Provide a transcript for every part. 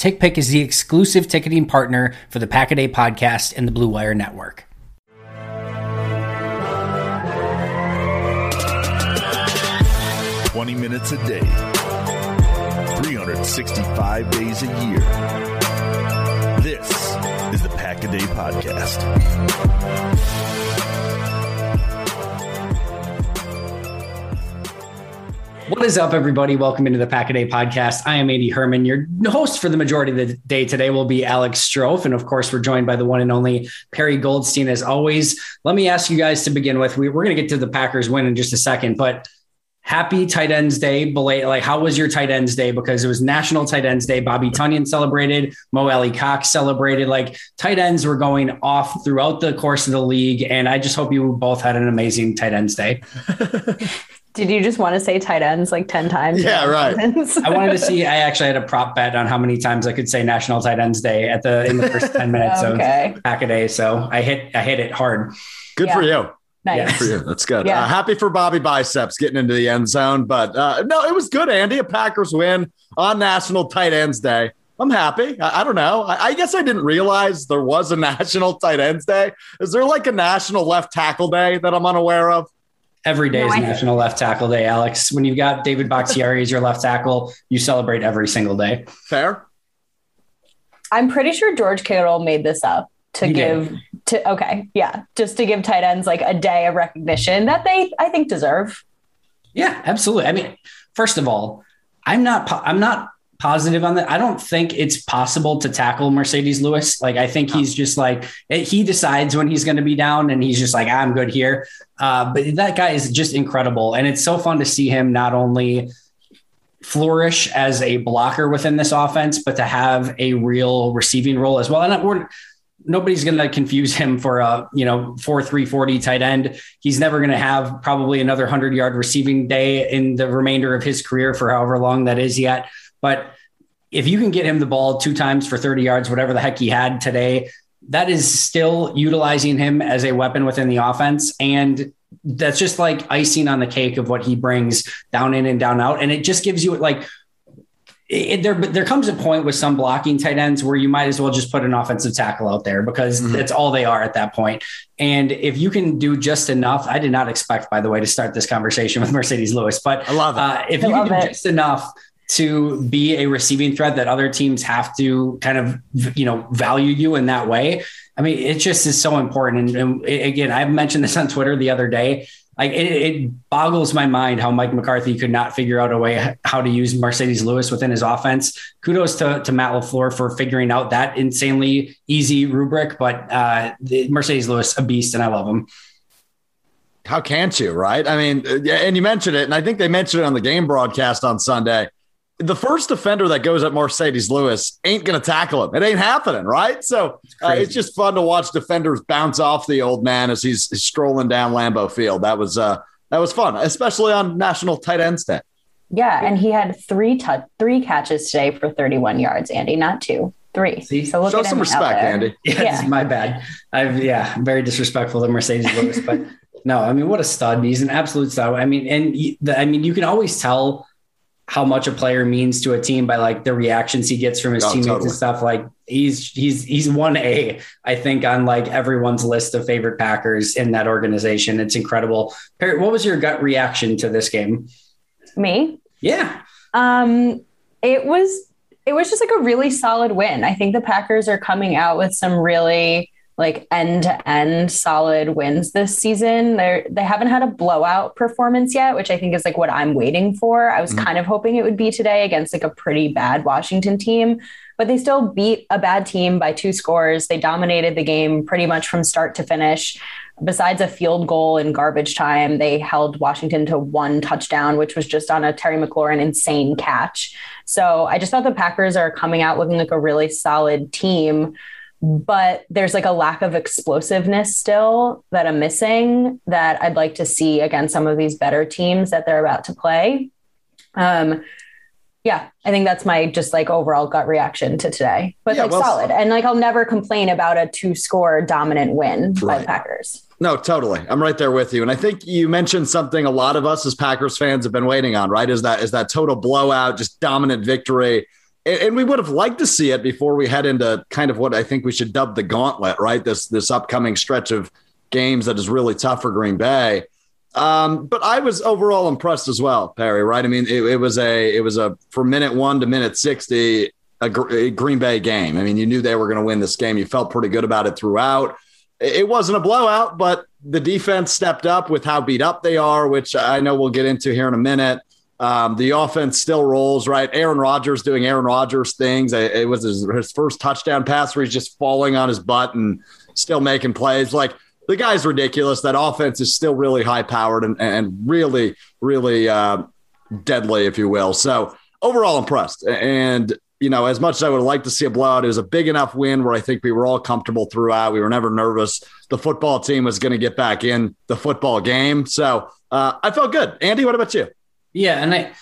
TickPick is the exclusive ticketing partner for the Pack a Day podcast and the Blue Wire Network. Twenty minutes a day, 365 days a year. This is the Pack a Day Podcast. What is up, everybody? Welcome into the Pack Day podcast. I am Andy Herman. Your host for the majority of the day today will be Alex Strofe. And of course, we're joined by the one and only Perry Goldstein as always. Let me ask you guys to begin with. We, are going to get to the Packers win in just a second, but happy tight ends day. Like, how was your tight ends day? Because it was National Tight Ends Day. Bobby Tonyan celebrated, Mo Alie-Cox celebrated. Like, tight ends were going off throughout the course of the league. And I just hope you both had an amazing tight ends day. Did you just want to say tight ends like 10 times? Yeah, right. I wanted to see, I actually had a prop bet on how many times I could say National Tight Ends Day at the in the first 10 minutes okay. of pack a day. So I hit I hit it hard. Good yeah. for you. Nice. Yeah, for you. That's good. Yeah. Uh, happy for Bobby Biceps getting into the end zone. But uh, no, it was good, Andy. A Packers win on National Tight Ends Day. I'm happy. I, I don't know. I, I, guess I didn't realize there was a National Tight Ends Day. Is there like a National Left Tackle Day that I'm unaware of? Every day no, is I National Left Tackle Day, Alex. When you've got David Bakhtiari as your left tackle, you celebrate every single day. Fair. I'm pretty sure George Kittle made this up to he give did. to okay, yeah, just to give tight ends like a day of recognition that they I think deserve. Yeah, absolutely. I mean, first of all, I'm not I'm not positive on that. I don't think it's possible to tackle Marcedes Lewis. Like I think he's just like he decides when he's going to be down, and he's just like I'm good here. Uh, but that guy is just incredible, and it's so fun to see him not only flourish as a blocker within this offense, but to have a real receiving role as well. And we're nobody's going to confuse him for a you know four three forty tight end. He's never going to have probably another hundred yard receiving day in the remainder of his career for however long that is yet. But if you can get him the ball two times for 30 yards, whatever the heck he had today, that is still utilizing him as a weapon within the offense. And that's just like icing on the cake of what he brings down in and down out. And it just gives you like, it, there, there comes a point with some blocking tight ends where you might as well just put an offensive tackle out there because mm-hmm. that's all they are at that point. And if you can do just enough, I did not expect, by the way, to start this conversation with Marcedes Lewis, but I love it. Uh, if I you can do it. just enough to be a receiving threat that other teams have to kind of you know value you in that way i mean it just is so important and, and again i mentioned this on twitter the other day like it, it, boggles my mind how Mike McCarthy could not figure out a way how to use Marcedes Lewis within his offense. Kudos to, to Matt LaFleur for figuring out that insanely easy rubric, but uh, Marcedes Lewis, a beast, and I love him. How can't you, right? I mean, and you mentioned it, and I think they mentioned it on the game broadcast on Sunday the first defender that goes at Marcedes Lewis ain't going to tackle him. It ain't happening, right? So uh, it's just fun to watch defenders bounce off the old man as he's, he's strolling down Lambeau Field. That was uh, that was fun, especially on National Tight End Day. Yeah, and he had three t- three catches today for 31 yards. Andy, not two, three. See, so look show some respect, Andy. Yeah, yeah. my bad. I've yeah, very disrespectful to Marcedes Lewis, but No, I mean, what a stud. He's an absolute stud. I mean, and the, I mean, you can always tell how much a player means to a team by like the reactions he gets from his oh, teammates totally. and stuff. Like he's he's he's one A, I think, on like everyone's list of favorite Packers in that organization. It's incredible. Perry, what was your gut reaction to this game? Me? Yeah. Um, it was it was just like a really solid win. I think the Packers are coming out with some really like end to end solid wins this season. They they haven't had a blowout performance yet, which I think is like what I'm waiting for. I was mm-hmm. kind of hoping it would be today against like a pretty bad Washington team, but they still beat a bad team by two scores. They dominated the game pretty much from start to finish. Besides a field goal in garbage time, they held Washington to one touchdown, which was just on a Terry McLaurin insane catch. So I just thought the Packers are coming out looking like a really solid team but there's like a lack of explosiveness still that I'm missing that I'd like to see against some of these better teams that they're about to play. Um, yeah, I think that's my just like overall gut reaction to today, but yeah, like well, solid. And like I'll never complain about a two score dominant win right. by the Packers. No, totally. I'm right there with you. And I think you mentioned something a lot of us as Packers fans have been waiting on, right? Is that is that total blowout, just dominant victory and we would have liked to see it before we head into kind of what I think we should dub the gauntlet, right? This this upcoming stretch of games that is really tough for Green Bay. Um, but I was overall impressed as well, Perry. Right? I mean, it, it was a it was a from minute one to minute sixty a, a Green Bay game. I mean, you knew they were going to win this game. You felt pretty good about it throughout. It wasn't a blowout, but the defense stepped up with how beat up they are, which I know we'll get into here in a minute. Um, the offense still rolls, right? Aaron Rodgers doing Aaron Rodgers things. It was his, his, first touchdown pass where he's just falling on his butt and still making plays. Like the guy's ridiculous. That offense is still really high powered and, and really, really uh, deadly, if you will. So overall impressed. And, you know, as much as I would like to see a blowout, it was a big enough win where I think we were all comfortable throughout. We were never nervous. The football team was going to get back in the football game. So uh, I felt good. Andy, what about you? Yeah, and I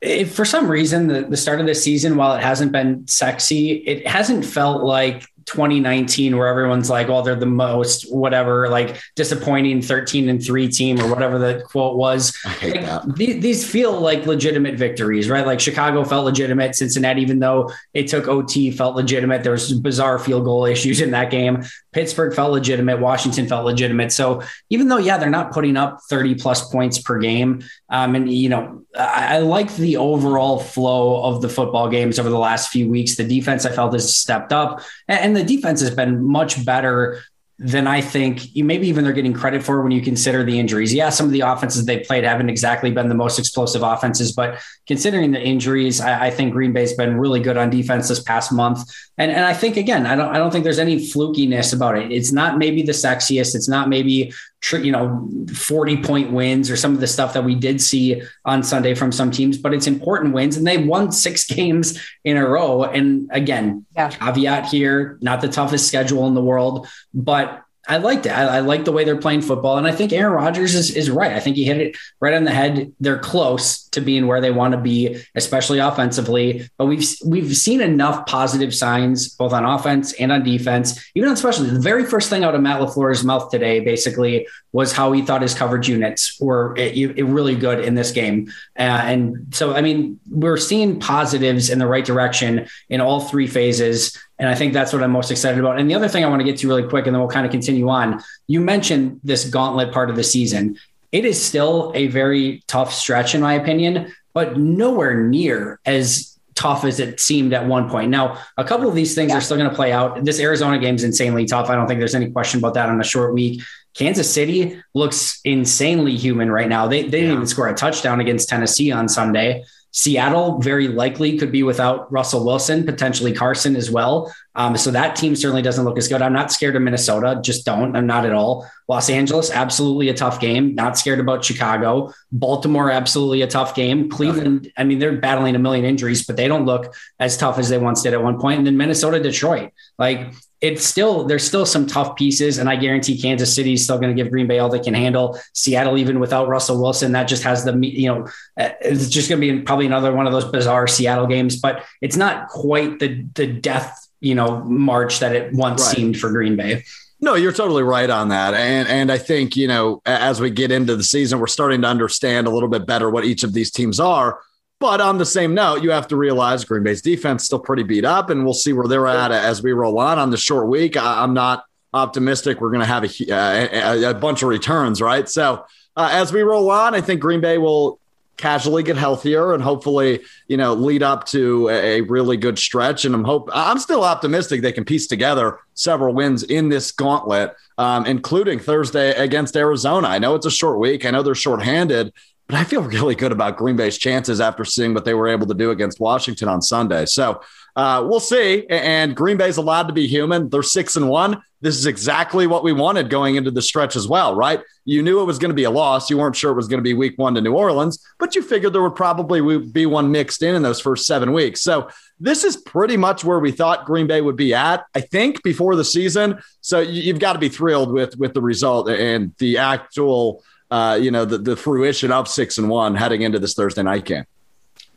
if for some reason the, the start of the season, while it hasn't been sexy, it hasn't felt like 2019 where everyone's like, well, they're the most whatever, like disappointing 13 and three team or whatever the quote was." Like, these, these, feel like legitimate victories, right? Like Chicago felt legitimate. Cincinnati, even though it took OT, felt legitimate. There was bizarre field goal issues in that game. Pittsburgh felt legitimate. Washington felt legitimate. So even though, yeah, they're not putting up 30 plus points per game, um, and you know, I, I like the overall flow of the football games over the last few weeks. The defense I felt has stepped up, and, and the defense has been much better than I think you maybe even they're getting credit for when you consider the injuries. Yeah, some of the offenses they played haven't exactly been the most explosive offenses, but considering the injuries, I, I, think Green Bay's been really good on defense this past month. And and I think again, I don't I don't think there's any flukiness about it. It's not maybe the sexiest. It's not maybe you know 40 point wins or some of the stuff that we did see on Sunday from some teams, but it's important wins and they won six games in a row. And again, yeah. caveat here, not the toughest schedule in the world, but I liked it. I, I like the way they're playing football. And I think Aaron Rodgers is, is right. I think he hit it right on the head. They're close to being where they want to be, especially offensively. But we've we've seen enough positive signs both on offense and on defense, even on special. The very first thing out of Matt LaFleur's mouth today basically was how he thought his coverage units were it, it really good in this game. Uh, and so, I mean, we're seeing positives in the right direction in all three phases. And I think that's what I'm most excited about. And the other thing I want to get to really quick, and then we'll kind of continue on. You mentioned this gauntlet part of the season. It is still a very tough stretch, in my opinion, but nowhere near as tough as it seemed at one point. Now, a couple of these things yeah. are still going to play out. This Arizona game is insanely tough. I don't think there's any question about that on a short week. Kansas City looks insanely human right now. They, they didn't even score a touchdown against Tennessee on Sunday. Seattle very likely could be without Russell Wilson, potentially Carson as well. Um, so that team certainly doesn't look as good. I'm not scared of Minnesota, just don't. I'm not at all. Los Angeles, absolutely a tough game. Not scared about Chicago. Baltimore, absolutely a tough game. Cleveland, I mean, they're battling a million injuries, but they don't look as tough as they once did at one point. And then Minnesota, Detroit, like it's still there's still some tough pieces, and I guarantee Kansas City is still going to give Green Bay all they can handle. Seattle, even without Russell Wilson, that just has the you know uh, it's just going to be probably another one of those bizarre Seattle games, but it's not quite the the death you know march that it once right. seemed for Green Bay. No, you're totally right on that. And and I think, you know, as we get into the season, we're starting to understand a little bit better what each of these teams are. But on the same note, you have to realize Green Bay's defense is still pretty beat up, and we'll see where they're at as we roll on on the short week. I, am not optimistic we're going to have a, a, a, bunch of returns, right? So uh, as we roll on, I think Green Bay will casually get healthier and hopefully you know lead up to a really good stretch and i'm hope i'm still optimistic they can piece together several wins in this gauntlet um, including thursday against arizona i know it's a short week i know they're shorthanded but i feel really good about green bay's chances after seeing what they were able to do against washington on sunday so uh, we'll see. And Green Bay's allowed to be human. They're six and one. This is exactly what we wanted going into the stretch as well, right? You knew it was going to be a loss. You weren't sure it was going to be week one to New Orleans, but you figured there would probably be one mixed in in those first seven weeks. So this is pretty much where we thought Green Bay would be at, I think, before the season. So you've got to be thrilled with with the result and the actual, uh, you know, the, the fruition of six and one heading into this Thursday night game.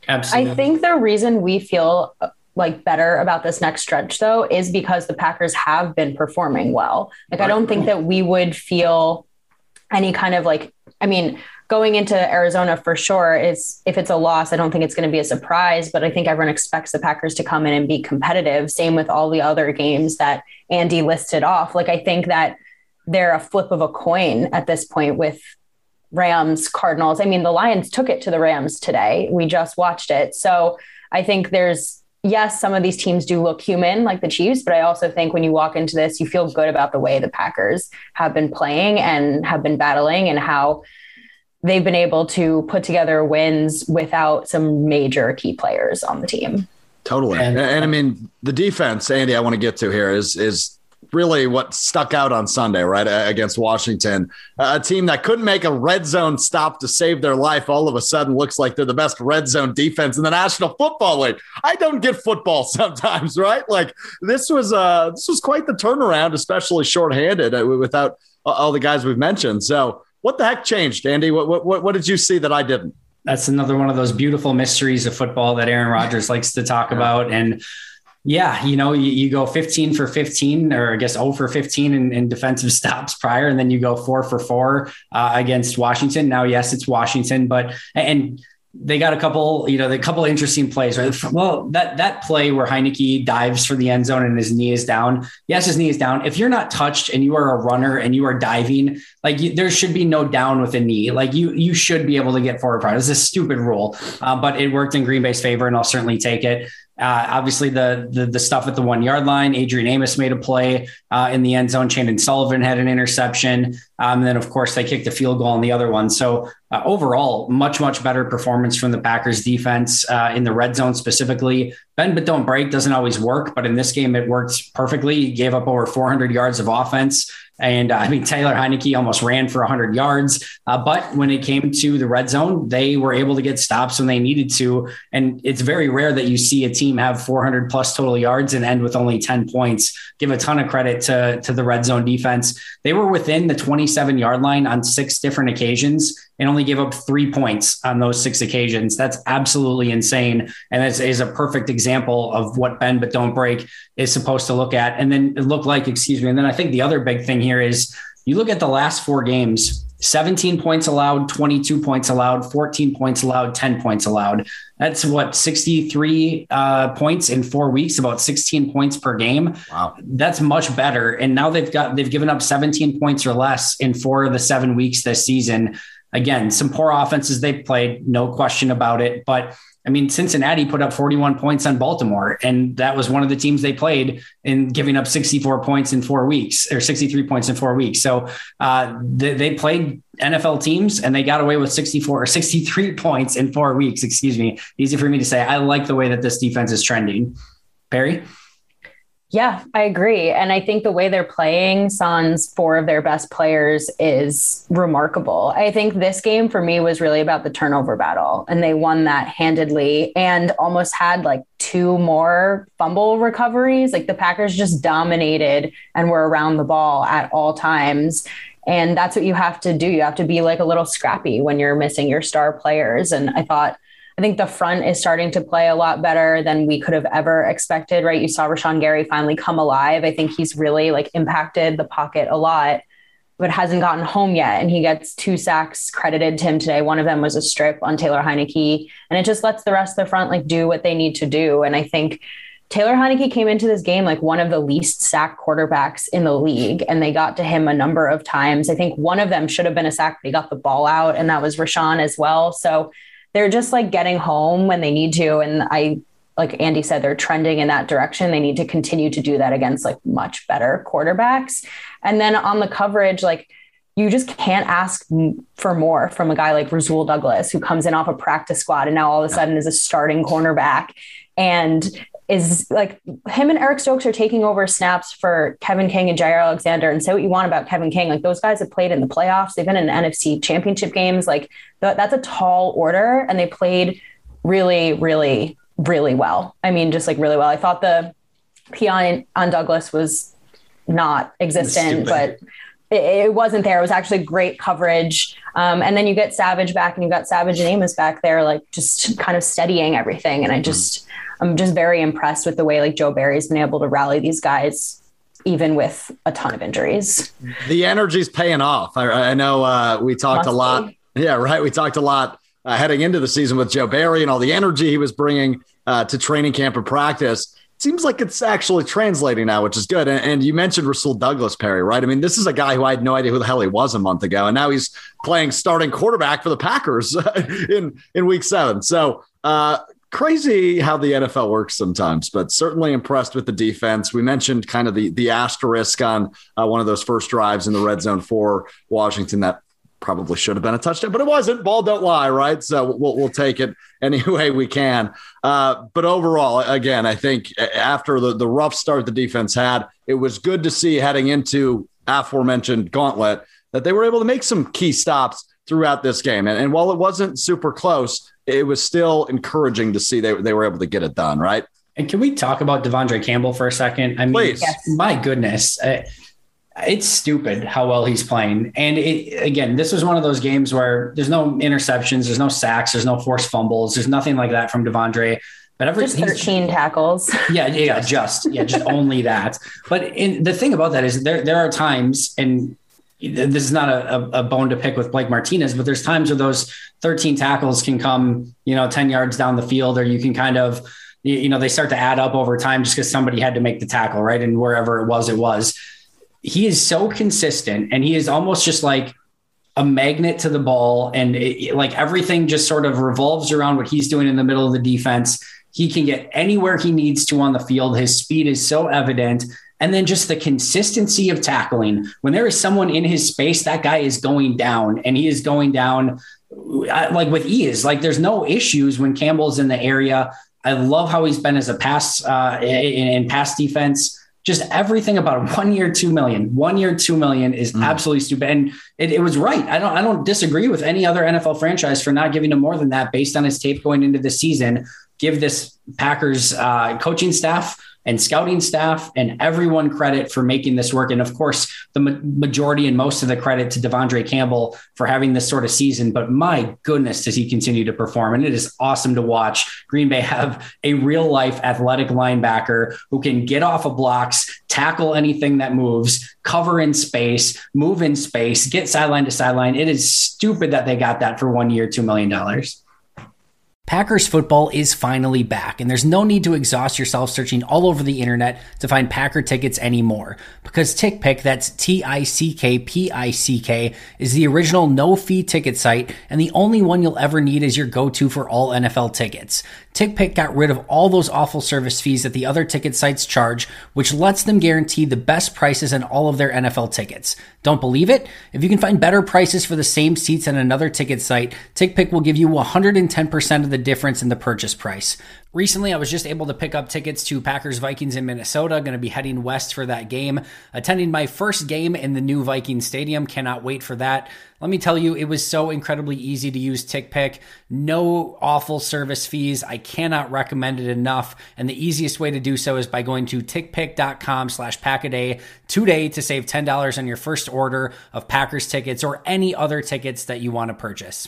Absolutely. I think the reason we feel like better about this next stretch though is because the Packers have been performing well. Like. I don't think that we would feel any kind of like I mean going into Arizona for sure is if it's a loss I don't think it's going to be a surprise but I think everyone expects the Packers to come in and be competitive same with all the other games that Andy listed off like I think that they're a flip of a coin at this point with Rams Cardinals I mean the Lions took it to the Rams today we just watched it so I think there's yes, some of these teams do look human, like the Chiefs, but I also think when you walk into this, you feel good about the way the Packers have been playing and have been battling and how they've been able to put together wins without some major key players on the team. Totally. And, and I mean, the defense, Andy, I want to get to here is is really what stuck out on Sunday, right, against Washington. A team that couldn't make a red zone stop to save their life all of a sudden looks like they're the best red zone defense in the National Football League. I don't get football sometimes, right? Like this was uh this was quite the turnaround, especially shorthanded uh, without all the guys we've mentioned. So, what the heck changed, Andy? What what what did you see that I didn't? That's another one of those beautiful mysteries of football that Aaron Rodgers likes to talk about and yeah, you know, you, you, go 15 for 15, or I guess 0 for 15 in, in defensive stops prior, and then you go four for four uh, against Washington. Now, yes, it's Washington, but and they got a couple, you know, a couple interesting plays, right? Well, that that play where Heinicke dives for the end zone and his knee is down. Yes, his knee is down. If you're not touched and you are a runner and you are diving, like you, there should be no down with a knee. Like you you should be able to get forward. Prior. It's a stupid rule, uh, but it worked in Green Bay's favor, and I'll certainly take it. Uh, obviously, the, the, the stuff at the one yard line. Adrian Amos made a play uh, in the end zone. Chandon Sullivan had an interception, um, and then of course they kicked a field goal on the other one. So uh, overall, much much better performance from the Packers defense uh, in the red zone specifically. Bend but don't break doesn't always work, but in this game it worked perfectly. He gave up over 400 yards of offense. And uh, I mean, Taylor Heinicke almost ran for 100 yards. Uh, but when it came to the red zone, they were able to get stops when they needed to. And it's very rare that you see a team have 400 plus total yards and end with only 10 points. Give a ton of credit to, to the red zone defense. They were within the 27 yard line on six different occasions and only gave up three points on those six occasions. That's absolutely insane. And it is a perfect example of what bend but don't break is supposed to look at. And then it looked like, excuse me. And then I think the other big thing here is you look at the last four games 17 points allowed, 22 points allowed, 14 points allowed, 10 points allowed. That's what 63 uh, points in four weeks, about 16 points per game. Wow, that's much better. And now they've got they've given up 17 points or less in four of the seven weeks this season again, some poor offenses they've played, no question about it. But I mean, Cincinnati put up 41 points on Baltimore, and that was one of the teams they played in giving up 64 points in four weeks or 63 points in four weeks. So uh, they, they, played NFL teams and they got away with 64 or 63 points in four weeks. Excuse me. Easy for me to say. I like the way that this defense is trending. Perry? Yeah, I agree. And I think the way they're playing Sans four of their best players is remarkable. I think this game for me was really about the turnover battle, and they won that handedly and almost had like two more fumble recoveries. Like the Packers just dominated and were around the ball at all times. And that's what you have to do. You have to be like a little scrappy when you're missing your star players. And I thought I think the front is starting to play a lot better than we could have ever expected, right? You saw Rashan Gary finally come alive. I think he's really like impacted the pocket a lot, but hasn't gotten home yet. And he gets two sacks credited to him today. One of them was a strip on Taylor Heinicke. And it just lets the rest of the front like do what they need to do. And I think Taylor Heinicke came into this game like one of the least sack quarterbacks in the league, and they got to him a number of times. I think one of them should have been a sack, but he got the ball out, and that was Rashan as well. So they're just like getting home when they need to. And I, like Andy said, they're trending in that direction. They need to continue to do that against like much better quarterbacks. And then on the coverage, like, you just can't ask for more from a guy like Rasul Douglas, who comes in off a practice squad and now all of a sudden is a starting cornerback. And is like him and Eric Stokes are taking over snaps for Kevin King and Jaire Alexander. And say what you want about Kevin King. Like those guys have played in the playoffs. They've been in NFC championship games. Like th- that's a tall order. And they played really, really, really well. I mean, just like really well. I thought the PI on Douglas was not existent, but it, wasn't there. It was actually great coverage. Um, and then you get Savage back and you've got Savage and Amos back there, like just kind of steadying everything. And I just, I'm just very impressed with the way like Joe Barry's been able to rally these guys even with a ton of injuries. The energy's paying off. I, I know uh, we talked Must a lot. Be. Yeah, right. We talked a lot uh, heading into the season with Joe Barry and all the energy he was bringing uh, to training camp and practice. Seems like it's actually translating now, which is good. And, and, you mentioned Rasul Douglas Perry, right? I mean, this is a guy who I had no idea who the hell he was a month ago, and now he's playing starting quarterback for the Packers in in Week Seven. So uh, crazy how the NFL works sometimes, but certainly impressed with the defense. We mentioned kind of the the asterisk on uh, one of those first drives in the red zone for Washington that probably should have been a touchdown, but it wasn't. Ball don't lie, right? So we'll, we'll take it any way we can. Uh, but overall, again, I think after the, the rough start the defense had, it was good to see heading into aforementioned gauntlet that they were able to make some key stops throughout this game. And, and while it wasn't super close, it was still encouraging to see they, they were able to get it done, right? And can we talk about De'Vondre Campbell for a second? I mean, Please. my goodness, uh, it's stupid how well he's playing. And it, again, this was one of those games where there's no interceptions, there's no sacks, there's no forced fumbles, there's nothing like that from De'Vondre. But every, just 13 tackles. Yeah, yeah, just yeah, just only that. But in, the thing about that is there there are times, and this is not a, a, bone to pick with Blake Martinez, but there's times where those 13 tackles can come, you know, 10 yards down the field, or you can kind of, you know, they start to add up over time just because somebody had to make the tackle, right? And wherever it was, it was. He is so consistent and he is almost just like a magnet to the ball. And it, like everything just sort of revolves around what he's doing in the middle of the defense. He can get anywhere he needs to on the field. His speed is so evident. And then just the consistency of tackling. When there is someone in his space, that guy is going down and he is going down uh, like with ease. Like there's no issues when Campbell's in the area. I love how he's been as a pass uh, in, in pass defense. Just everything about one year, two million. One year, two million is mm. absolutely stupid. And it, it, was right. I don't I don't disagree with any other NFL franchise for not giving him more than that based on his tape going into the season. Give this Packers uh, coaching staff and scouting staff and everyone credit for making this work. And of course, the ma- majority and most of the credit to De'Vondre Campbell for having this sort of season. But my goodness, does he continue to perform? And it is awesome to watch Green Bay have a real life athletic linebacker who can get off of blocks, tackle anything that moves, cover in space, move in space, get sideline to sideline. It is stupid that they got that for one year, $2 million. Packers football is finally back, and there's no need to exhaust yourself searching all over the internet to find Packer tickets anymore. Because TickPick, that's T I C K P I C K, is the original no fee ticket site and the only one you'll ever need is your go to for all NFL tickets. TickPick got rid of all those awful service fees that the other ticket sites charge, which lets them guarantee the best prices on all of their NFL tickets. Don't believe it? If you can find better prices for the same seats on another ticket site, TickPick will give you 110% of the difference in the purchase price. Recently, I was just able to pick up tickets to Packers Vikings in Minnesota. Going to be heading west for that game. Attending my first game in the new Viking Stadium. Cannot wait for that. Let me tell you, it was so incredibly easy to use TickPick. No awful service fees. I cannot recommend it enough. And the easiest way to do so is by going to tickpick.com slash packaday today to save $10 on your first order of Packers tickets or any other tickets that you want to purchase.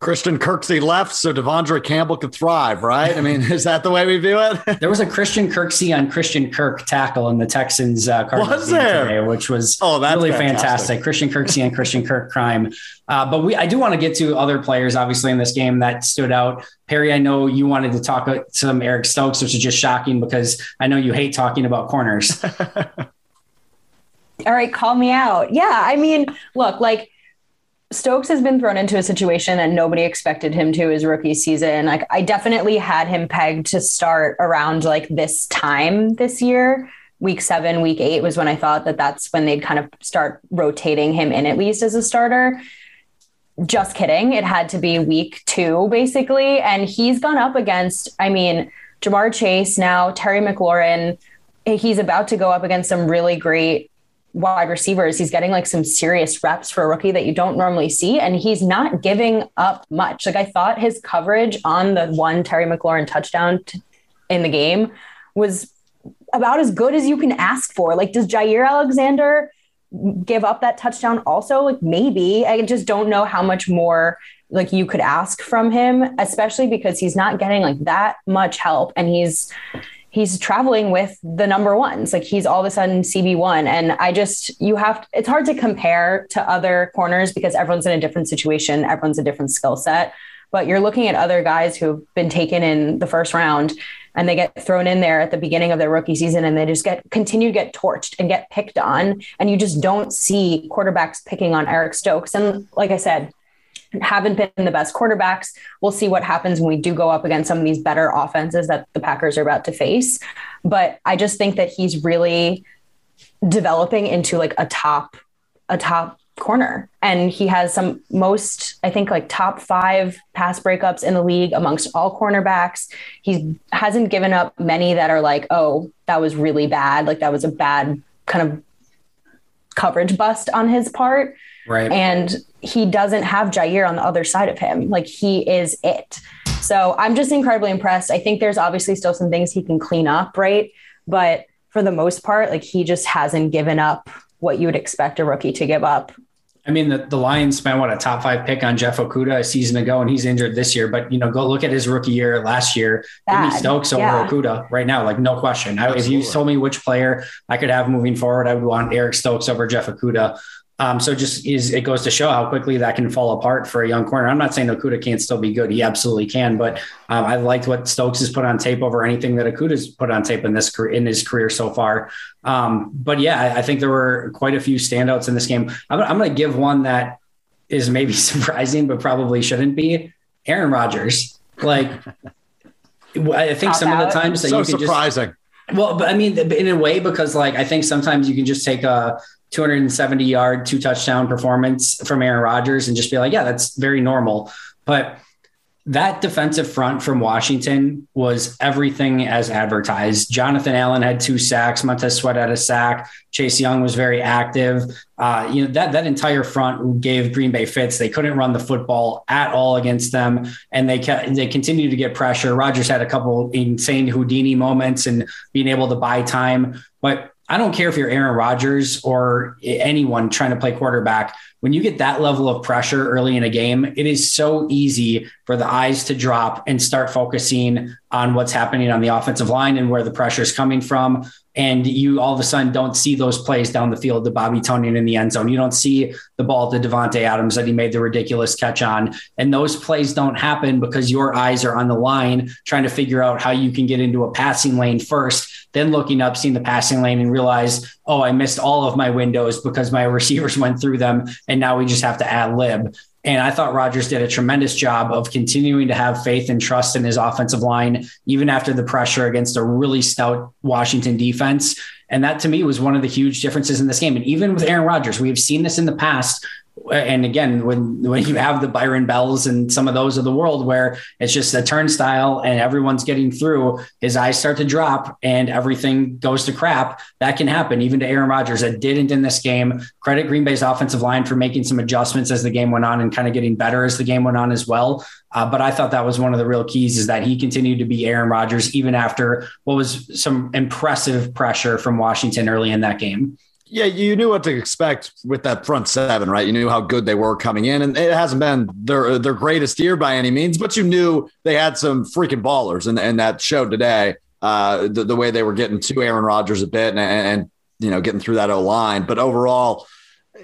Christian Kirksey left so De'Vondre Campbell could thrive, right? I mean, is that the way we view it? there was a Christian Kirksey on Christian Kirk tackle in the Texans uh, Cardinals was there? today, which was oh, that's really fantastic. fantastic. Christian Kirksey and Christian Kirk crime. Uh, but we, I do want to get to other players, obviously, in this game that stood out. Perry, I know you wanted to talk to some Eric Stokes, which is just shocking because I know you hate talking about corners. All right, call me out. Yeah, I mean, look, like Stokes has been thrown into a situation that nobody expected him to his rookie season. Like I definitely had him pegged to start around like this time this year. Week seven, week eight was when I thought that that's when they'd kind of start rotating him in at least as a starter. Just kidding. It had to be week two, basically. And he's gone up against, I mean, Ja'Marr Chase now, Terry McLaurin. He's about to go up against some really great wide receivers. He's getting like some serious reps for a rookie that you don't normally see. And he's not giving up much. Like I thought his coverage on the one Terry McLaurin touchdown t- in the game was about as good as you can ask for. Like, does Jaire Alexander give up that touchdown also? Like, maybe. I just don't know how much more like you could ask from him, especially because he's not getting like that much help and he's he's traveling with the number ones. Like he's all of a sudden CB1. And I just, you have, it's hard to compare to other corners because everyone's in a different situation, everyone's a different skill set. But you're looking at other guys who've been taken in the first round and they get thrown in there at the beginning of their rookie season and they just get continue to get torched and get picked on. And you just don't see quarterbacks picking on Eric Stokes. And like I said, haven't been the best quarterbacks. We'll see what happens when we do go up against some of these better offenses that the Packers are about to face. But I just think that he's really developing into like a top, a top corner. And he has some most, I think, like top five pass breakups in the league amongst all cornerbacks. He hasn't given up many that are like, oh, that was really bad. Like that was a bad kind of coverage bust on his part. Right. And he doesn't have Jaire on the other side of him. Like he is it. So I'm just incredibly impressed. I think there's obviously still some things he can clean up, right? But for the most part, like he just hasn't given up what you would expect a rookie to give up. I mean, the, the Lions spent what a top five pick on Jeff Okudah a season ago, and he's injured this year. But you know, go look at his rookie year last year. Give me Bad. Stokes over Yeah. Okudah right now, like no question. I, if you told me which player I could have moving forward, I would want Eric Stokes over Jeff Okudah. Um, so just is it goes to show how quickly that can fall apart for a young corner. I'm not saying Okudah can't still be good; he absolutely can. But um, I liked what Stokes has put on tape over anything that Okudah's put on tape in this in his career so far. Um, but yeah, I think there were quite a few standouts in this game. I'm, I'm going to give one that is maybe surprising, but probably shouldn't be. Aaron Rodgers, like I think some of the times that so you can surprising. just well, but I mean, in a way, because like I think sometimes you can just take a 270 yard, two touchdown performance from Aaron Rodgers and just be like, yeah, that's very normal. But that defensive front from Washington was everything as advertised. Jonathan Allen had two sacks. Montez Sweat had a sack. Chase Young was very active. Uh, you know that that entire front gave Green Bay fits. They couldn't run the football at all against them, and they kept, they continued to get pressure. Rodgers had a couple insane Houdini moments and being able to buy time, but I don't care if you're Aaron Rodgers or anyone trying to play quarterback. When you get that level of pressure early in a game, it is so easy for the eyes to drop and start focusing on what's happening on the offensive line and where the pressure is coming from and you all of a sudden don't see those plays down the field to Bobby Tonyan in the end zone. You don't see the ball to Davante Adams that he made the ridiculous catch on. And those plays don't happen because your eyes are on the line trying to figure out how you can get into a passing lane first, then looking up, seeing the passing lane and realize, oh, I missed all of my windows because my receivers went through them. And now we just have to ad lib. And I thought Rodgers did a tremendous job of continuing to have faith and trust in his offensive line, even after the pressure against a really stout Washington defense. And that to me was one of the huge differences in this game. And even with Aaron Rodgers, we have seen this in the past and again, when when you have the Byron Bells and some of those of the world where it's just a turnstile and everyone's getting through, his eyes start to drop and everything goes to crap. That can happen even to Aaron Rodgers. That didn't in this game. Credit Green Bay's offensive line for making some adjustments as the game went on and kind of getting better as the game went on as well. Uh, but I thought that was one of the real keys is that he continued to be Aaron Rodgers even after what was some impressive pressure from Washington early in that game yeah, you knew what to expect with that front seven, right? You knew how good they were coming in, and it hasn't been their their greatest year by any means, but you knew they had some freaking ballers, and and that showed today. Uh, the, the way they were getting to Aaron Rodgers a bit, and, and you know getting through that O line, but overall,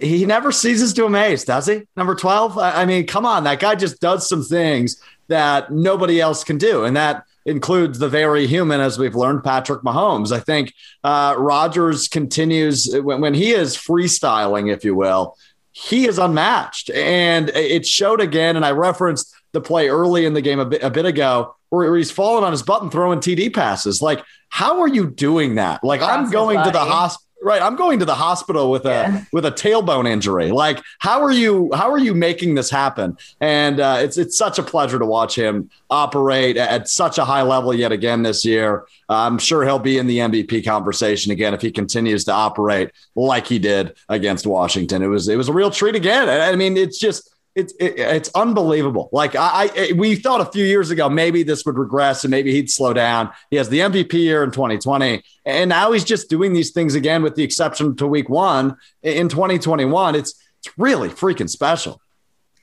he never ceases to amaze, does he? Number twelve. I mean, come on, that guy just does some things that nobody else can do, and that includes the very human, as we've learned, Patrick Mahomes. I think uh, Rodgers continues when, when he is freestyling, if you will, he is unmatched. And it showed again, and I referenced the play early in the game a bit, a bit ago where he's falling on his butt and throwing TD passes. Like, how are you doing that? Like, I'm going to the hospital right i'm going to the hospital with a yeah. with a tailbone injury. Like how are you how are you making this happen? And uh, it's it's such a pleasure to watch him operate at such a high level yet again this year. I'm sure he'll be in the mvp conversation again if he continues to operate like he did against washington. It was it was a real treat again. I mean it's just it's it, it's unbelievable. Like I, I, we thought a few years ago maybe this would regress and maybe he'd slow down. He has the MVP year in 2020, and now he's just doing these things again, with the exception to Week One in 2021. It's it's really freaking special.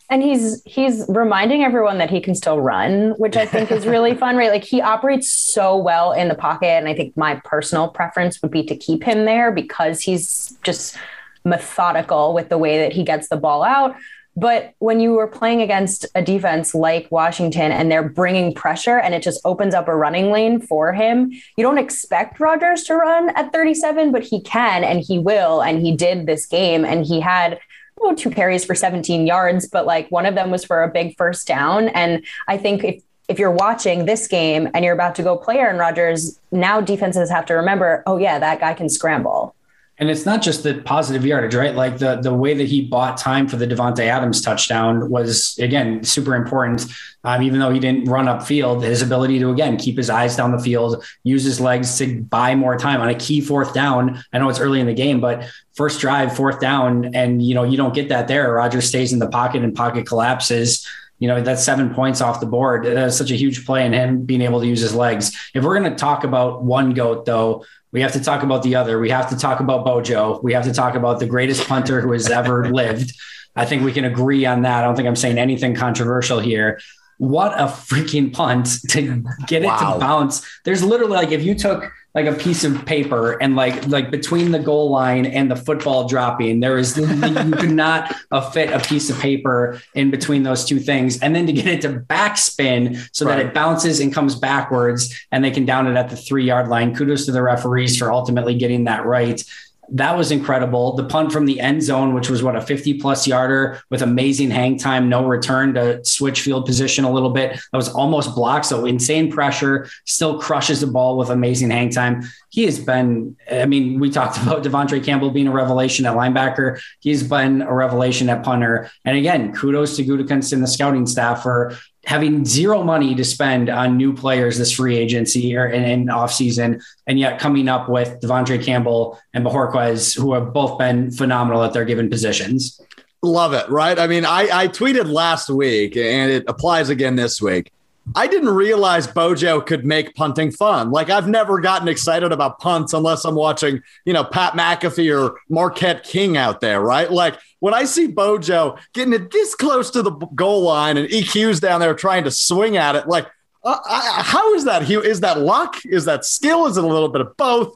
And he's he's reminding everyone that he can still run, which I think is really fun, right? Like he operates so well in the pocket, and I think my personal preference would be to keep him there because he's just methodical with the way that he gets the ball out but when you were playing against a defense like Washington and they're bringing pressure and it just opens up a running lane for him, you don't expect Rodgers to run at 37, but he can and he will. And he did this game and he had well, two carries for 17 yards, but like one of them was for a big first down. And I think if if you're watching this game and you're about to go play Aaron Rodgers, now defenses have to remember, oh yeah, that guy can scramble. And it's not just the positive yardage, right? Like the the way that he bought time for the Davante Adams touchdown was again super important. Um, even though he didn't run up field, his ability to again keep his eyes down the field, use his legs to buy more time on a key fourth down. I know it's early in the game, but first drive, fourth down, and you know you don't get that there. Rodgers stays in the pocket and pocket collapses you know that's seven points off the board that's such a huge play and him being able to use his legs if we're going to talk about one goat though we have to talk about the other. We have to talk about Bojo. We have to talk about the greatest punter who has ever lived. I think we can agree on that. I don't think I'm saying anything controversial here. What a freaking punt to get wow. it to bounce. There's literally like if you took like a piece of paper and like like between the goal line and the football dropping there is you could not fit a piece of paper in between those two things and then to get it to backspin so right. that it bounces and comes backwards and they can down it at the three yard line kudos to the referees for ultimately getting that right that was incredible. The punt from the end zone, which was what a 50 plus yarder with amazing hang time, no return to switch field position a little bit. That was almost blocked. So insane pressure, still crushes the ball with amazing hang time. He has been, I mean, we talked about De'Vondre Campbell being a revelation at linebacker. He's been a revelation at punter. And again, kudos to Gutekunst and the scouting staff for having zero money to spend on new players this free agency or in, in off season, and yet coming up with De'Vondre Campbell and Bojorquez, who have both been phenomenal at their given positions. Love it, right? I mean, I, I tweeted last week, and it applies again this week. I didn't realize Bojo could make punting fun. Like I've never gotten excited about punts unless I'm watching, you know, Pat McAfee or Marquette King out there, right? Like when I see Bojo getting it this close to the goal line and EQ's down there trying to swing at it, like, uh, I, how is that? Is that luck? Is that skill? Is it a little bit of both?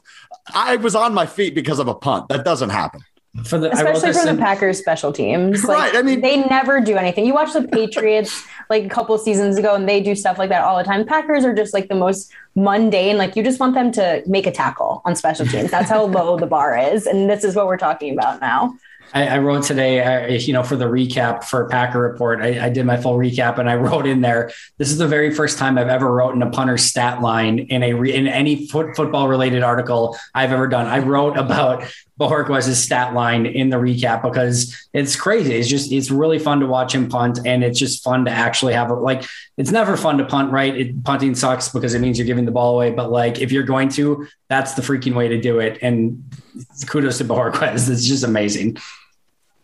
I was on my feet because of a punt. That doesn't happen. For the, especially for the Packers special teams, like, right? I mean, they never do anything. You watch the Patriots like a couple seasons ago, and they do stuff like that all the time. Packers are just like the most mundane. Like you just want them to make a tackle on special teams. That's how low the bar is, and this is what we're talking about now. I, I, wrote today, uh, you know, for the recap for Packer Report, I, I, did my full recap and I wrote in there. This is the very first time I've ever wrote in a punter stat line in a re, in any foot, football related article I've ever done. I wrote about Bojorquez's stat line in the recap because it's crazy. It's just it's really fun to watch him punt, and it's just fun to actually have a like. It's never fun to punt, right? It, punting sucks because it means you're giving the ball away. But like, if you're going to, that's the freaking way to do it. And kudos to Bojorquez. It's just amazing.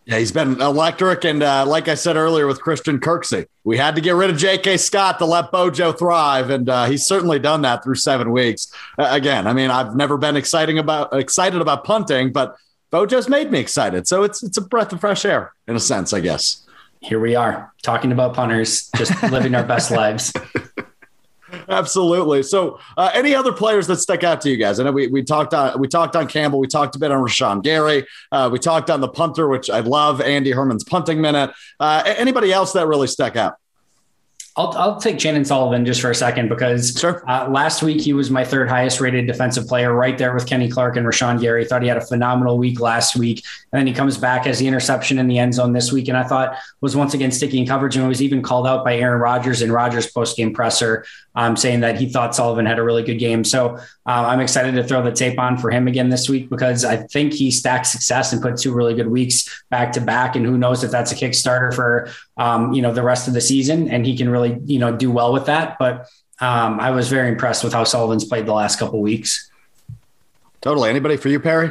Yeah, he's been electric. And uh, like I said earlier with Christian Kirksey, we had to get rid of J.K. Scott to let Bojo thrive. And uh, he's certainly done that through seven weeks. Uh, again, I mean, I've never been exciting about excited about punting, but Bojo's made me excited. So it's it's a breath of fresh air in a sense, I guess. Here we are talking about punters, just living our best lives. Absolutely. So, uh, any other players that stuck out to you guys? I know we, we talked on we talked on Campbell. We talked a bit on Rashan Gary. Uh, we talked on the punter, which I love, Andy Herman's punting minute. Uh, anybody else that really stuck out? I'll, I'll take Chandon Sullivan just for a second because sure. uh, last week he was my third highest rated defensive player, right there with Kenny Clark and Rashan Gary. Thought he had a phenomenal week last week, and then he comes back as the interception in the end zone this week, and I thought was once again sticking coverage and was even called out by Aaron Rodgers in Rodgers post game presser, um, saying that he thought Sullivan had a really good game. So uh, I'm excited to throw the tape on for him again this week because I think he stacked success and put two really good weeks back to back, and who knows if that's a Kickstarter for um, you know the rest of the season, and he can really really, you know, do well with that. But um, I was very impressed with how Sullivan's played the last couple weeks. Totally. Anybody for you, Perry?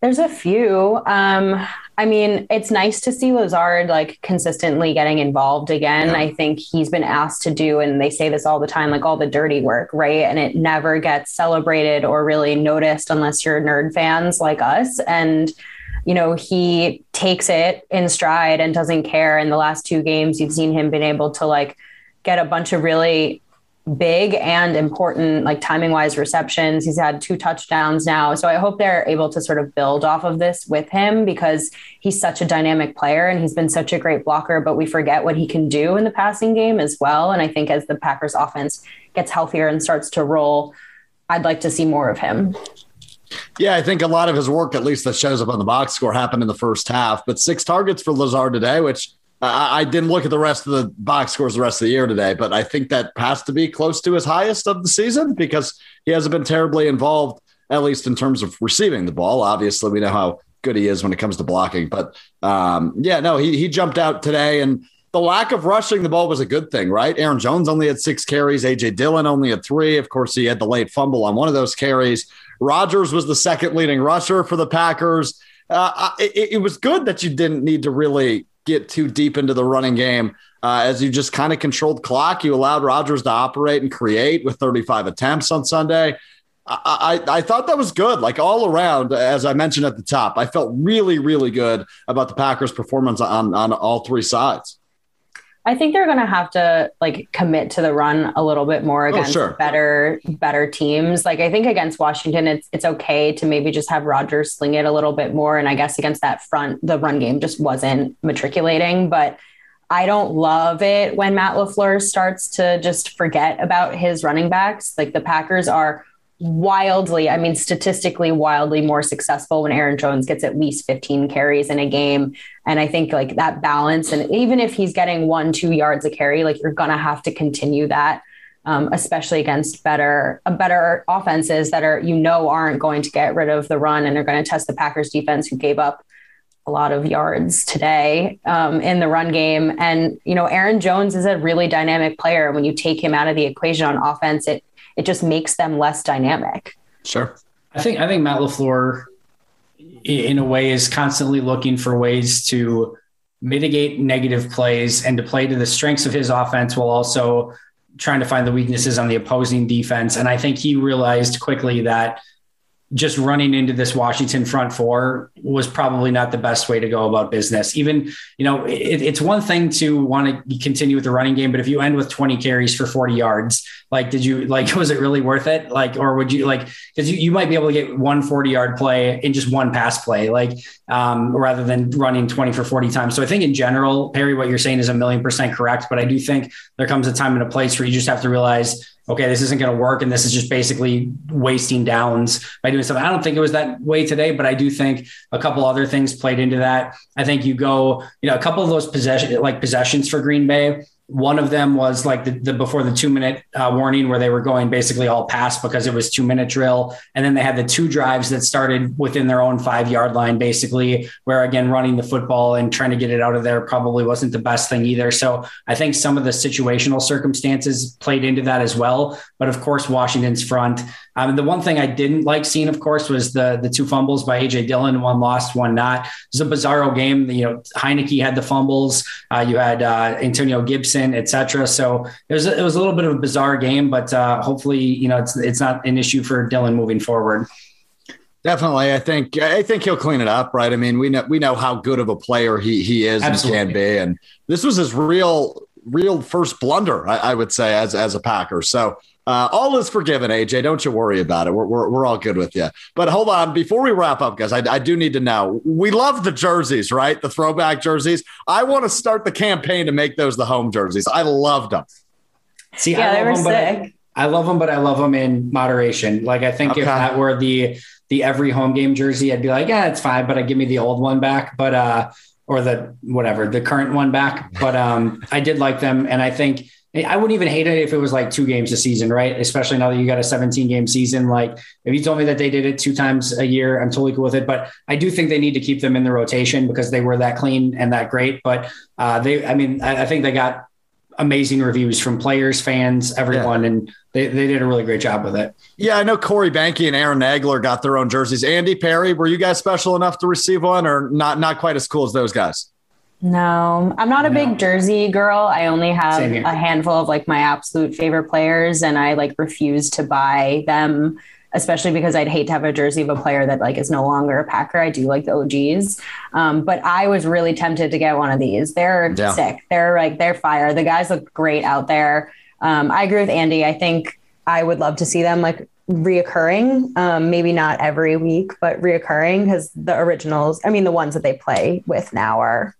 There's a few. Um, I mean, it's nice to see Lazard like consistently getting involved again. Yeah. I think he's been asked to do, and they say this all the time, like all the dirty work, right? And it never gets celebrated or really noticed unless you're nerd fans like us. And you know, he takes it in stride and doesn't care. In the last two games, you've seen him been able to like get a bunch of really big and important, like timing wise receptions. He's had two touchdowns now. So I hope they're able to sort of build off of this with him because he's such a dynamic player and he's been such a great blocker, but we forget what he can do in the passing game as well. And I think as the Packers offense gets healthier and starts to roll, I'd like to see more of him. Yeah, I think a lot of his work, at least that shows up on the box score, happened in the first half. But six targets for Lazard today, which I, I didn't look at the rest of the box scores the rest of the year today, but I think that has to be close to his highest of the season because he hasn't been terribly involved, at least in terms of receiving the ball. Obviously, we know how good he is when it comes to blocking. But um, yeah, no, he he jumped out today and the lack of rushing the ball was a good thing, right? Aaron Jones only had six carries. AJ Dillon only had three. Of course, he had the late fumble on one of those carries. Rodgers was the second leading rusher for the Packers. Uh, it, it, was good that you didn't need to really get too deep into the running game uh, as you just kind of controlled clock. You allowed Rodgers to operate and create with 35 attempts on Sunday. I, I, I thought that was good, like all around, as I mentioned at the top. I felt really, really good about the Packers' performance on, on all three sides. I think they're going to have to like commit to the run a little bit more oh, against oh, sure. better better teams. Like I think against Washington, it's it's okay to maybe just have Rodgers sling it a little bit more. And I guess against that front, the run game just wasn't matriculating. But I don't love it when Matt LaFleur starts to just forget about his running backs. Like the Packers are wildly, I mean, statistically wildly more successful when Aaron Jones gets at least 15 carries in a game. And I think like that balance, and even if he's getting one, two yards a carry, like you're going to have to continue that. Um, especially against better uh, better offenses that are you know aren't going to get rid of the run and are going to test the Packers defense who gave up a lot of yards today um, in the run game. And you know Aaron Jones is a really dynamic player. When you take him out of the equation on offense, it it just makes them less dynamic. Sure. I think I think Matt LaFleur in a way is constantly looking for ways to mitigate negative plays and to play to the strengths of his offense while also trying to find the weaknesses on the opposing defense. And I think he realized quickly that just running into this Washington front four was probably not the best way to go about business. Even, you know, it, it's one thing to want to continue with the running game, but if you end with 20 carries for 40 yards, like, did you, like, was it really worth it? Like, or would you, like, because you, you might be able to get one 40 yard play in just one pass play, like, um, rather than running 20 for 40 times. So I think in general, Perry, what you're saying is a million percent correct, but I do think there comes a time and a place where you just have to realize, okay, this isn't going to work. And this is just basically wasting downs by doing something. I don't think it was that way today, but I do think a couple other things played into that. I think you go, you know, a couple of those possession, like possessions for Green Bay one of them was like the, the before the two minute uh, warning where they were going basically all pass because it was two minute drill. And then they had the two drives that started within their own five yard line, basically, where again, running the football and trying to get it out of there probably wasn't the best thing either. So I think some of the situational circumstances played into that as well. But of course, Washington's front. Um, the one thing I didn't like seeing, of course, was the the two fumbles by AJ Dillon, one lost, one not. It was a bizarro game. You know, Heinicke had the fumbles. Uh, you had uh, Antonio Gibson etc. So it was it was a little bit of a bizarre game, but uh, hopefully, you know, it's it's not an issue for Dillon moving forward. Definitely, I think I think he'll clean it up, right? I mean, we know we know how good of a player he he is Absolutely. and can be, and this was his real real first blunder, I, I would say, as as a Packer. So uh, all is forgiven, AJ. Don't you worry about it. We're, we're, we're all good with you. But hold on. Before we wrap up, guys, I, I do need to know we love the jerseys, right? The throwback jerseys. I want to start the campaign to make those the home jerseys. I loved them. See, yeah, I love them, sick. but I, I, love them, but I love them in moderation. Like, I think okay. if that were the the every home game jersey, I'd be like, yeah, it's fine, but I give me the old one back. But, uh, or the whatever, the current one back. But um, I did like them. And I think, I wouldn't even hate it if it was like two games a season, right? Especially now that you got a 17 game season. Like if you told me that they did it two times a year, I'm totally cool with it. But I do think they need to keep them in the rotation because they were that clean and that great. But uh, they, I mean, I, I, think they got amazing reviews from players, fans, everyone, yeah. and they, they did a really great job with it. Yeah, I know Corey Behnke and Aaron Nagler got their own jerseys. Andy Perry, were you guys special enough to receive one, or not? Not quite as cool as those guys. No, I'm not a no. big jersey girl. I only have a handful of like my absolute favorite players, and I like refuse to buy them, especially because I'd hate to have a jersey of a player that like is no longer a Packer. I do like the OGs, um, but I was really tempted to get one of these. They're yeah. sick. They're like they're fire. The guys look great out there. Um, I agree with Andy. I think I would love to see them like reoccurring um, maybe not every week but reoccurring because the originals i mean the ones that they play with now are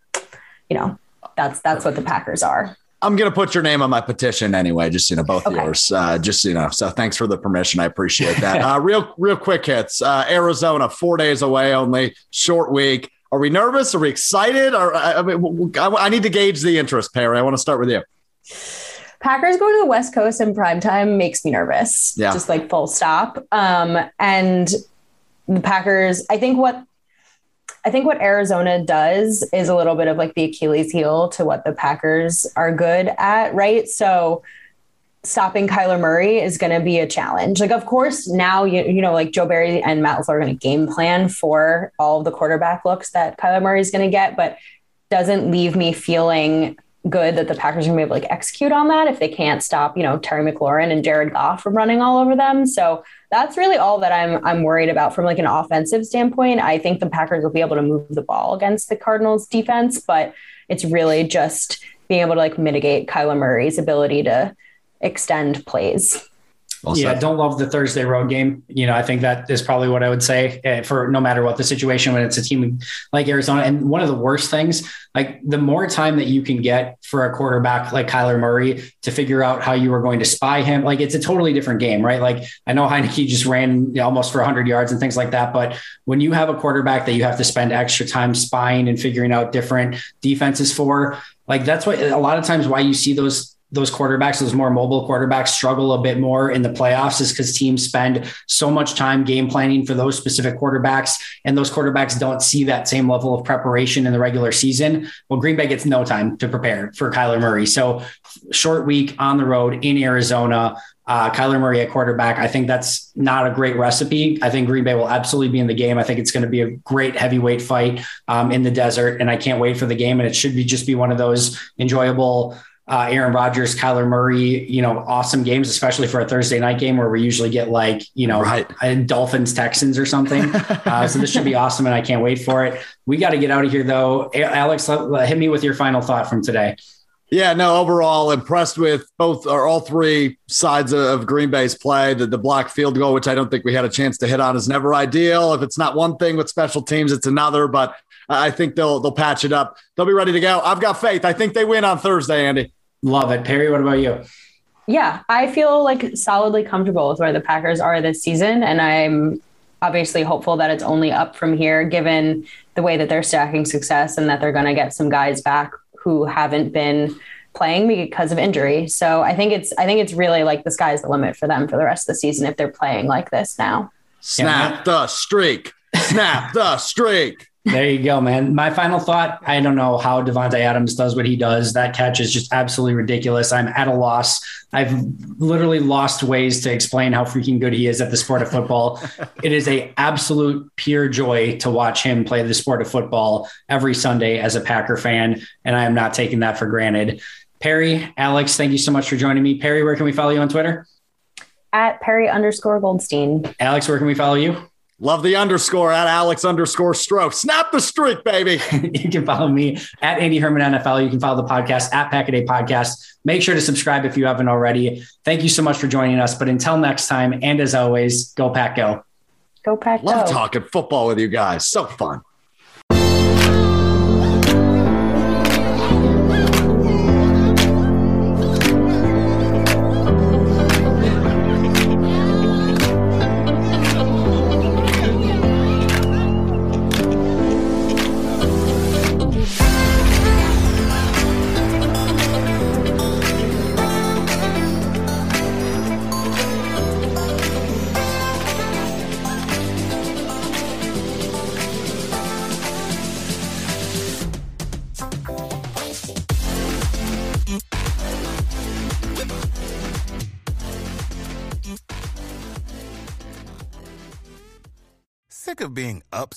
you know, that's that's what the Packers are. I'm gonna put your name on my petition anyway, just you know, both okay. yours. Uh, just you know, so thanks for the permission. I appreciate that. uh, real, real quick hits. Uh, Arizona, four days away only, short week. Are we nervous? Are we excited? Or I, mean, I need to gauge the interest, Perry. I want to start with you. Packers going to the West Coast in prime time makes me nervous. Yeah. Just like full stop. Um, and the Packers, I think what I think what Arizona does is a little bit of like the Achilles heel to what the Packers are good at, right? So stopping Kyler Murray is going to be a challenge. Like, of course, now you you know, like Joe Barry and Matt LaFleur are going to game plan for all the quarterback looks that Kyler Murray is going to get, but doesn't leave me feeling good that the Packers are going to be able to like execute on that if they can't stop, you know, Terry McLaurin and Jared Goff from running all over them. So that's really all that I'm I'm worried about from like an offensive standpoint. I think the Packers will be able to move the ball against the Cardinals defense, but it's really just being able to like mitigate Kyler Murray's ability to extend plays. Well yeah, don't love the Thursday road game. You know, I think that is probably what I would say uh, for no matter what the situation when it's a team like Arizona. And one of the worst things, like the more time that you can get for a quarterback like Kyler Murray to figure out how you are going to spy him, like it's a totally different game, right? Like I know Heinicke just ran almost for 100 yards and things like that, but when you have a quarterback that you have to spend extra time spying and figuring out different defenses for, like that's what a lot of times why you see those those quarterbacks, those more mobile quarterbacks struggle a bit more in the playoffs is because teams spend so much time game planning for those specific quarterbacks. And those quarterbacks don't see that same level of preparation in the regular season. Well, Green Bay gets no time to prepare for Kyler Murray. So short week on the road in Arizona. Uh, Kyler Murray at quarterback. I think that's not a great recipe. I think Green Bay will absolutely be in the game. I think it's going to be a great heavyweight fight um, in the desert, and I can't wait for the game. And it should be just be one of those enjoyable uh, Aaron Rodgers, Kyler Murray, you know, awesome games, especially for a Thursday night game where we usually get like, you know, right. Dolphins, Texans or something. uh, so this should be awesome. And I can't wait for it. We got to get out of here though. Alex, hit me with your final thought from today. Yeah, no, overall impressed with both or all three sides of Green Bay's play. The, the block field goal, which I don't think we had a chance to hit on, is never ideal. If it's not one thing with special teams, it's another. But I think they'll they'll patch it up. They'll be ready to go. I've got faith. I think they win on Thursday, Andy. Love it. Perry, what about you? Yeah, I feel like solidly comfortable with where the Packers are this season. And I'm obviously hopeful that it's only up from here, given the way that they're stacking success and that they're going to get some guys back who haven't been playing because of injury. So I think it's I think it's really like the sky's the limit for them for the rest of the season if they're playing like this now. Snap the streak. Snap the streak. There you go, man. My final thought I don't know how Davante Adams does what he does. That catch is just absolutely ridiculous. I'm at a loss. I've literally lost ways to explain how freaking good he is at the sport of football. it is a absolute pure joy to watch him play the sport of football every Sunday as a Packer fan, and I am not taking that for granted. Perry, Alex, thank you so much for joining me. Perry, where can we follow you on Twitter? At Perry underscore Goldstein. Alex, where can we follow you? Love the underscore at Alex underscore Stroh. Snap the streak, baby. you can follow me at Andy Herman NFL. You can follow the podcast at Pack-A-Day Podcast. Make sure to subscribe if you haven't already. Thank you so much for joining us. But until next time, and as always, go Pack Go. Go Pack Love go. talking football with you guys. So fun.